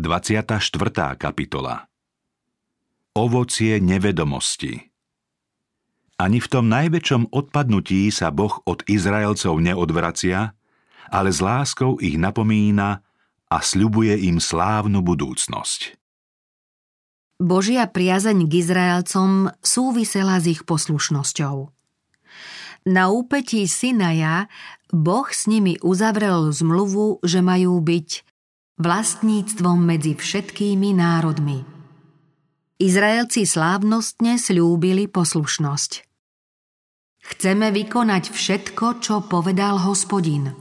24. kapitola Ovocie nevedomosti Ani v tom najväčšom odpadnutí sa Boh od Izraelcov neodvracia, ale s láskou ich napomína a sľubuje im slávnu budúcnosť. Božia priazeň k Izraelcom súvisela s ich poslušnosťou. Na úpetí Sinaja Boh s nimi uzavrel zmluvu, že majú byť vlastníctvom medzi všetkými národmi. Izraelci slávnostne slúbili poslušnosť. Chceme vykonať všetko, čo povedal hospodin.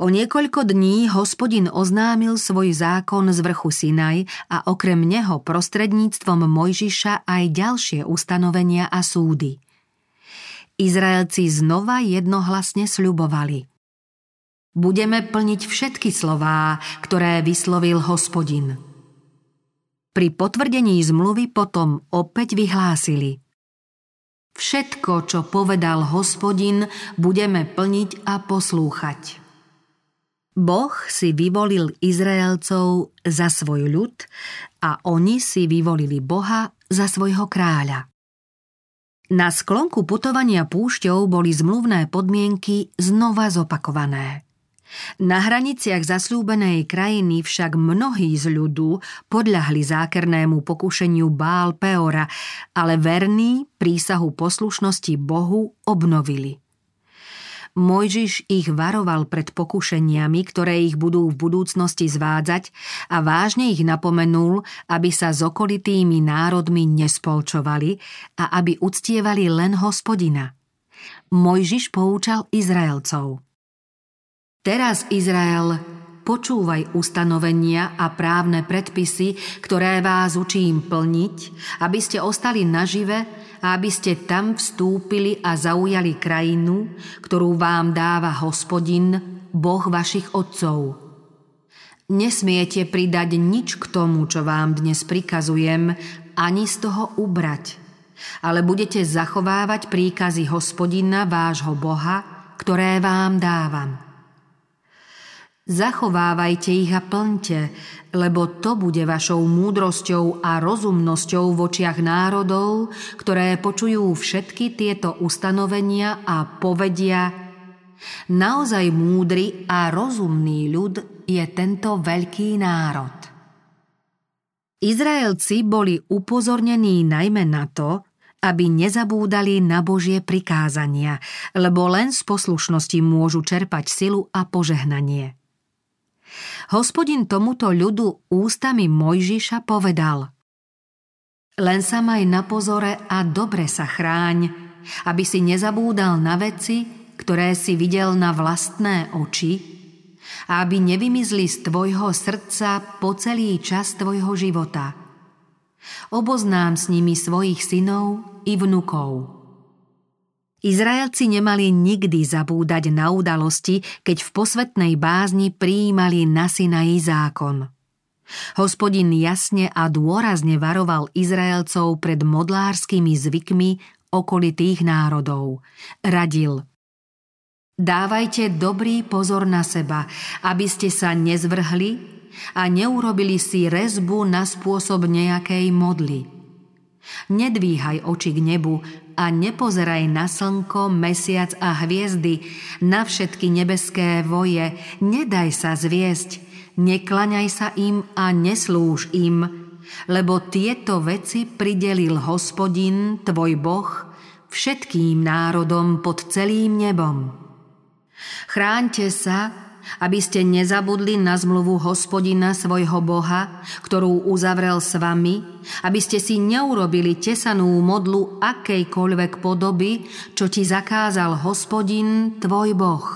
O niekoľko dní hospodin oznámil svoj zákon z vrchu Sinaj a okrem neho prostredníctvom Mojžiša aj ďalšie ustanovenia a súdy. Izraelci znova jednohlasne sľubovali – Budeme plniť všetky slová, ktoré vyslovil hospodin. Pri potvrdení zmluvy potom opäť vyhlásili. Všetko, čo povedal hospodin, budeme plniť a poslúchať. Boh si vyvolil Izraelcov za svoj ľud a oni si vyvolili Boha za svojho kráľa. Na sklonku putovania púšťou boli zmluvné podmienky znova zopakované. Na hraniciach zasľúbenej krajiny však mnohí z ľudu podľahli zákernému pokušeniu Bál Peora, ale verní prísahu poslušnosti Bohu obnovili. Mojžiš ich varoval pred pokušeniami, ktoré ich budú v budúcnosti zvádzať a vážne ich napomenul, aby sa s okolitými národmi nespolčovali a aby uctievali len hospodina. Mojžiš poučal Izraelcov – Teraz, Izrael, počúvaj ustanovenia a právne predpisy, ktoré vás učím plniť, aby ste ostali nažive a aby ste tam vstúpili a zaujali krajinu, ktorú vám dáva hospodin, Boh vašich otcov. Nesmiete pridať nič k tomu, čo vám dnes prikazujem, ani z toho ubrať, ale budete zachovávať príkazy hospodina, vášho Boha, ktoré vám dávam. Zachovávajte ich a plňte, lebo to bude vašou múdrosťou a rozumnosťou v očiach národov, ktoré počujú všetky tieto ustanovenia a povedia Naozaj múdry a rozumný ľud je tento veľký národ. Izraelci boli upozornení najmä na to, aby nezabúdali na Božie prikázania, lebo len z poslušnosti môžu čerpať silu a požehnanie. Hospodin tomuto ľudu ústami Mojžiša povedal Len sa maj na pozore a dobre sa chráň, aby si nezabúdal na veci, ktoré si videl na vlastné oči a aby nevymizli z tvojho srdca po celý čas tvojho života. Oboznám s nimi svojich synov i vnukov. Izraelci nemali nikdy zabúdať na udalosti, keď v posvetnej bázni prijímali na Sinaji zákon. Hospodin jasne a dôrazne varoval Izraelcov pred modlárskymi zvykmi okolitých národov. Radil Dávajte dobrý pozor na seba, aby ste sa nezvrhli a neurobili si rezbu na spôsob nejakej modly. Nedvíhaj oči k nebu a nepozeraj na slnko, mesiac a hviezdy, na všetky nebeské voje, nedaj sa zviesť, neklaňaj sa im a neslúž im, lebo tieto veci pridelil hospodin, tvoj boh, všetkým národom pod celým nebom. Chráňte sa, aby ste nezabudli na zmluvu hospodina svojho Boha, ktorú uzavrel s vami, aby ste si neurobili tesanú modlu akejkoľvek podoby, čo ti zakázal hospodin, tvoj Boh.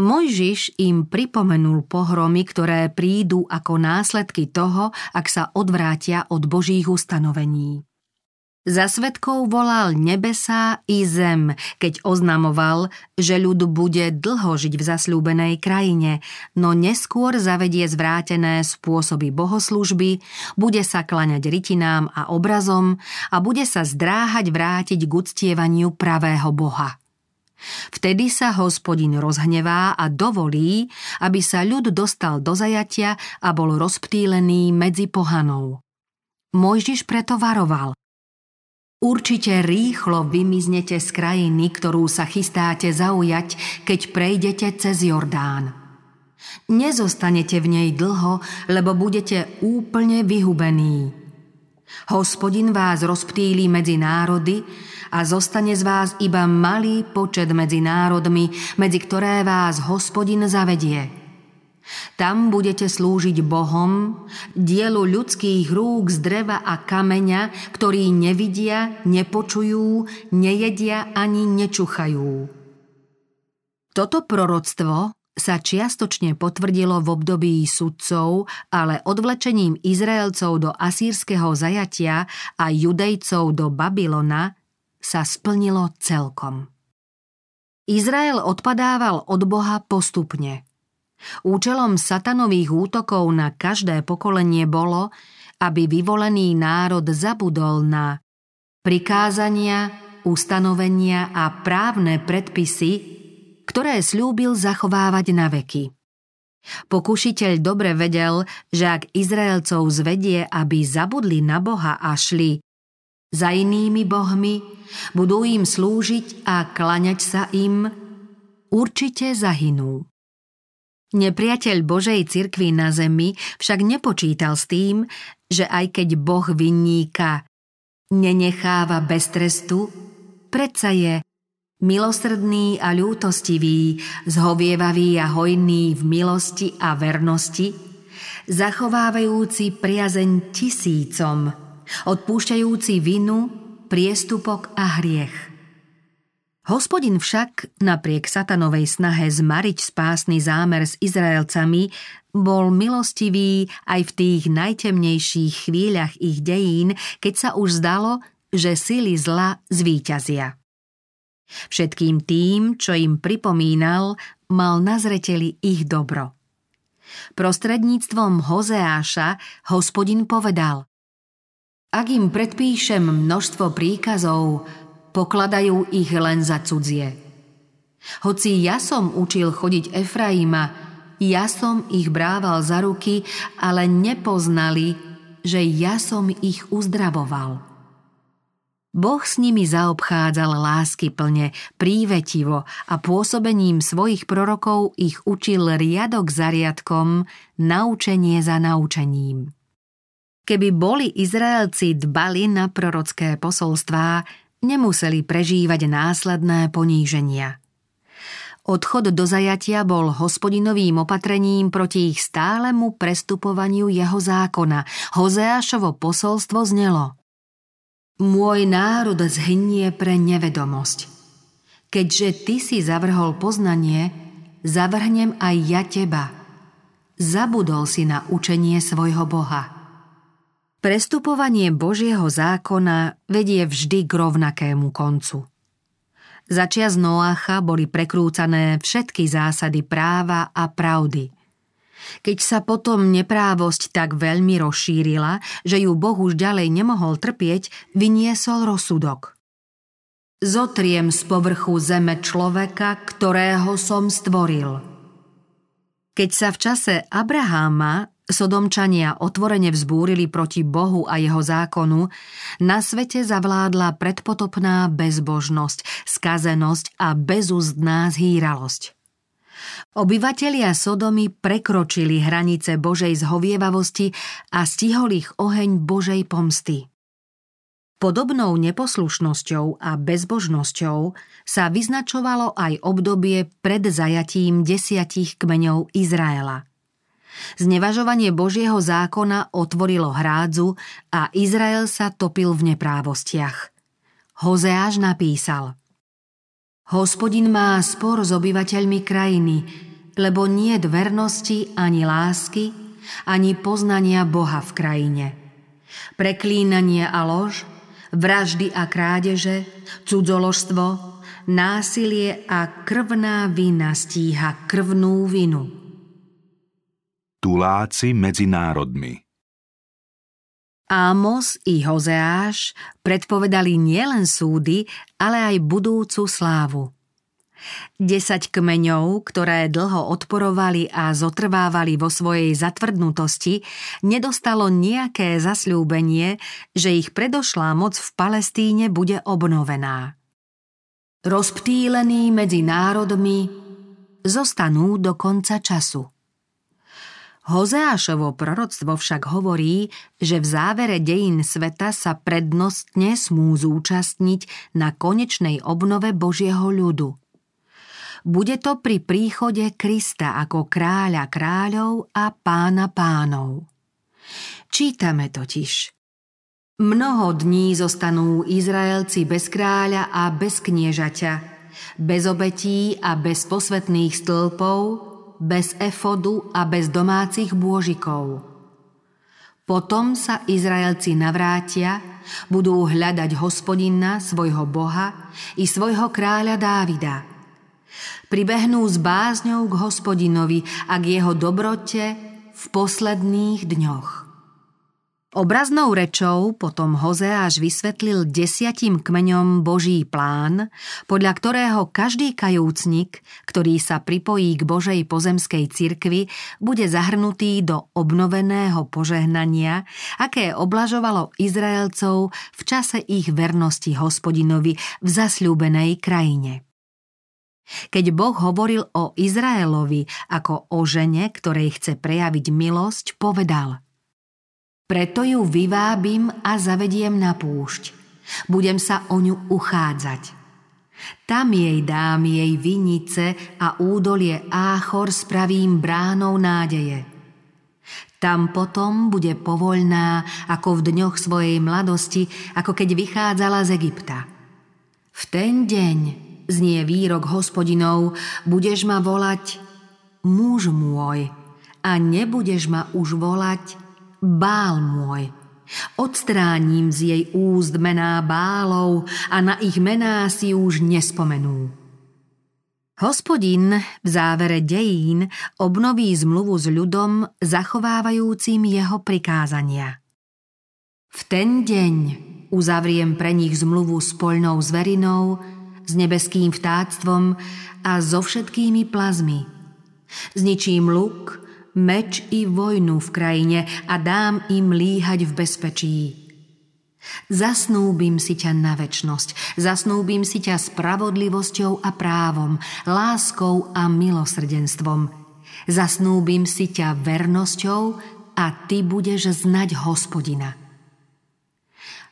Mojžiš im pripomenul pohromy, ktoré prídu ako následky toho, ak sa odvrátia od Božích ustanovení. Za svetkov volal nebesá i zem, keď oznamoval, že ľud bude dlho žiť v zasľúbenej krajine, no neskôr zavedie zvrátené spôsoby bohoslužby, bude sa klaňať rytinám a obrazom a bude sa zdráhať vrátiť k uctievaniu pravého Boha. Vtedy sa hospodin rozhnevá a dovolí, aby sa ľud dostal do zajatia a bol rozptýlený medzi pohanou. Mojžiš preto varoval. Určite rýchlo vymiznete z krajiny, ktorú sa chystáte zaujať, keď prejdete cez Jordán. Nezostanete v nej dlho, lebo budete úplne vyhubení. Hospodin vás rozptýli medzi národy a zostane z vás iba malý počet medzi národmi, medzi ktoré vás hospodin zavedie. Tam budete slúžiť Bohom, dielu ľudských rúk z dreva a kameňa, ktorí nevidia, nepočujú, nejedia ani nečuchajú. Toto proroctvo sa čiastočne potvrdilo v období sudcov, ale odvlečením Izraelcov do asýrskeho zajatia a judejcov do Babylona sa splnilo celkom. Izrael odpadával od Boha postupne – Účelom satanových útokov na každé pokolenie bolo, aby vyvolený národ zabudol na prikázania, ustanovenia a právne predpisy, ktoré slúbil zachovávať na veky. Pokušiteľ dobre vedel, že ak Izraelcov zvedie, aby zabudli na Boha a šli za inými bohmi, budú im slúžiť a klaňať sa im, určite zahynú. Nepriateľ Božej cirkvi na zemi však nepočítal s tým, že aj keď Boh vinníka nenecháva bez trestu, predsa je milosrdný a ľútostivý, zhovievavý a hojný v milosti a vernosti, zachovávajúci priazeň tisícom, odpúšťajúci vinu, priestupok a hriech. Hospodin však, napriek satanovej snahe zmariť spásny zámer s Izraelcami, bol milostivý aj v tých najtemnejších chvíľach ich dejín, keď sa už zdalo, že sily zla zvíťazia. Všetkým tým, čo im pripomínal, mal na zreteli ich dobro. Prostredníctvom Hozeáša hospodin povedal Ak im predpíšem množstvo príkazov, pokladajú ich len za cudzie. Hoci ja som učil chodiť Efraima, ja som ich brával za ruky, ale nepoznali, že ja som ich uzdravoval. Boh s nimi zaobchádzal lásky plne, prívetivo a pôsobením svojich prorokov ich učil riadok za riadkom, naučenie za naučením. Keby boli Izraelci dbali na prorocké posolstvá, nemuseli prežívať následné poníženia. Odchod do zajatia bol hospodinovým opatrením proti ich stálemu prestupovaniu jeho zákona. Hozeášovo posolstvo znelo Môj národ zhynie pre nevedomosť. Keďže ty si zavrhol poznanie, zavrhnem aj ja teba. Zabudol si na učenie svojho Boha. Prestupovanie Božieho zákona vedie vždy k rovnakému koncu. Začias Noácha boli prekrúcané všetky zásady práva a pravdy. Keď sa potom neprávosť tak veľmi rozšírila, že ju Boh už ďalej nemohol trpieť, vyniesol rozsudok. Zotriem z povrchu zeme človeka, ktorého som stvoril. Keď sa v čase Abraháma Sodomčania otvorene vzbúrili proti Bohu a jeho zákonu, na svete zavládla predpotopná bezbožnosť, skazenosť a bezúzdná zhýralosť. Obyvatelia Sodomy prekročili hranice Božej zhovievavosti a stihol ich oheň Božej pomsty. Podobnou neposlušnosťou a bezbožnosťou sa vyznačovalo aj obdobie pred zajatím desiatich kmeňov Izraela – Znevažovanie Božieho zákona otvorilo hrádzu a Izrael sa topil v neprávostiach. Hozeáš napísal Hospodin má spor s obyvateľmi krajiny, lebo nie vernosti ani lásky, ani poznania Boha v krajine. Preklínanie a lož, vraždy a krádeže, cudzoložstvo, násilie a krvná vina stíha krvnú vinu tuláci medzi národmi. Ámos i Hozeáš predpovedali nielen súdy, ale aj budúcu slávu. Desať kmeňov, ktoré dlho odporovali a zotrvávali vo svojej zatvrdnutosti, nedostalo nejaké zasľúbenie, že ich predošlá moc v Palestíne bude obnovená. Rozptýlení medzi národmi zostanú do konca času. Hozeášovo proroctvo však hovorí, že v závere dejín sveta sa prednostne smú zúčastniť na konečnej obnove Božieho ľudu – bude to pri príchode Krista ako kráľa kráľov a pána pánov. Čítame totiž. Mnoho dní zostanú Izraelci bez kráľa a bez kniežaťa, bez obetí a bez posvetných stĺpov, bez efodu a bez domácich bôžikov. Potom sa Izraelci navrátia, budú hľadať hospodina, svojho Boha i svojho kráľa Dávida – Pribehnú s bázňou k hospodinovi a k jeho dobrote v posledných dňoch. Obraznou rečou potom Hozeáš vysvetlil desiatim kmeňom Boží plán, podľa ktorého každý kajúcnik, ktorý sa pripojí k Božej pozemskej cirkvi, bude zahrnutý do obnoveného požehnania, aké oblažovalo Izraelcov v čase ich vernosti hospodinovi v zasľúbenej krajine. Keď Boh hovoril o Izraelovi ako o žene, ktorej chce prejaviť milosť, povedal Preto ju vyvábim a zavediem na púšť. Budem sa o ňu uchádzať. Tam jej dám jej vinice a údolie Áchor spravím bránou nádeje. Tam potom bude povoľná ako v dňoch svojej mladosti, ako keď vychádzala z Egypta. V ten deň znie výrok hospodinov, budeš ma volať muž môj a nebudeš ma už volať bál môj. Odstránim z jej úst mená bálov a na ich mená si už nespomenú. Hospodin v závere dejín obnoví zmluvu s ľudom, zachovávajúcim jeho prikázania. V ten deň uzavriem pre nich zmluvu s poľnou zverinou, s nebeským vtáctvom a so všetkými plazmi. Zničím luk, meč i vojnu v krajine a dám im líhať v bezpečí. Zasnúbim si ťa na väčnosť, zasnúbim si ťa spravodlivosťou a právom, láskou a milosrdenstvom. Zasnúbim si ťa vernosťou a ty budeš znať hospodina.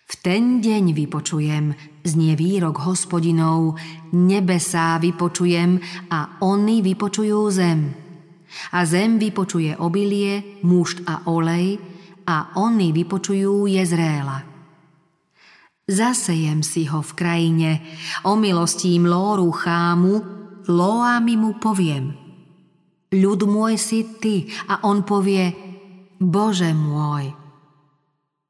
V ten deň vypočujem, znie výrok hospodinov, nebesá vypočujem a oni vypočujú zem. A zem vypočuje obilie, mušt a olej a oni vypočujú Jezréla. Zasejem si ho v krajine, omilostím Lóru chámu, Loámi mu poviem. Ľud môj si ty a on povie, Bože môj.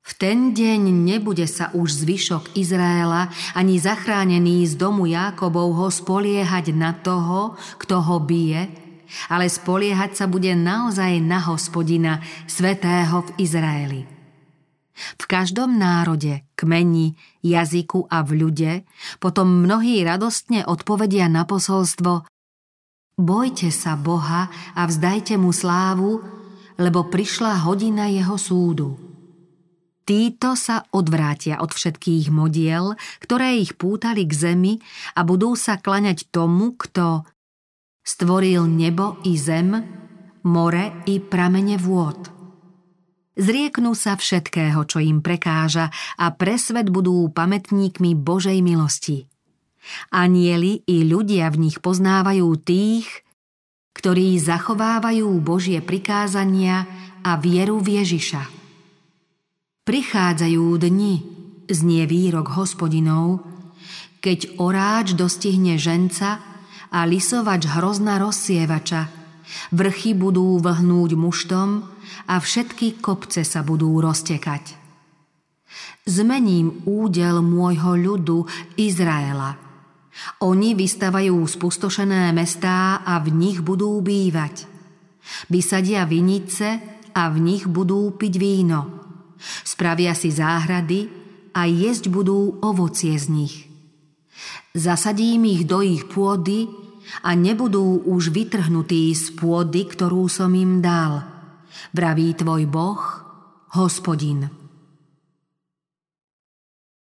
V ten deň nebude sa už zvyšok Izraela ani zachránený z domu Jákobovho spoliehať na toho, kto ho bije, ale spoliehať sa bude naozaj na hospodina, svetého v Izraeli. V každom národe, kmeni, jazyku a v ľude potom mnohí radostne odpovedia na posolstvo Bojte sa Boha a vzdajte mu slávu, lebo prišla hodina jeho súdu. Títo sa odvrátia od všetkých modiel, ktoré ich pútali k zemi a budú sa klaňať tomu, kto stvoril nebo i zem, more i pramene vôd. Zrieknú sa všetkého, čo im prekáža a pre svet budú pamätníkmi Božej milosti. Anieli i ľudia v nich poznávajú tých, ktorí zachovávajú Božie prikázania a vieru v Ježiša. Prichádzajú dni, znie výrok hospodinov, keď oráč dostihne ženca a lisovač hrozna rozsievača, vrchy budú vlhnúť muštom a všetky kopce sa budú roztekať. Zmením údel môjho ľudu Izraela. Oni vystavajú spustošené mestá a v nich budú bývať. Vysadia vinice a v nich budú piť víno – Spravia si záhrady a jesť budú ovocie z nich. Zasadím ich do ich pôdy a nebudú už vytrhnutí z pôdy, ktorú som im dal. Vraví tvoj Boh, hospodin.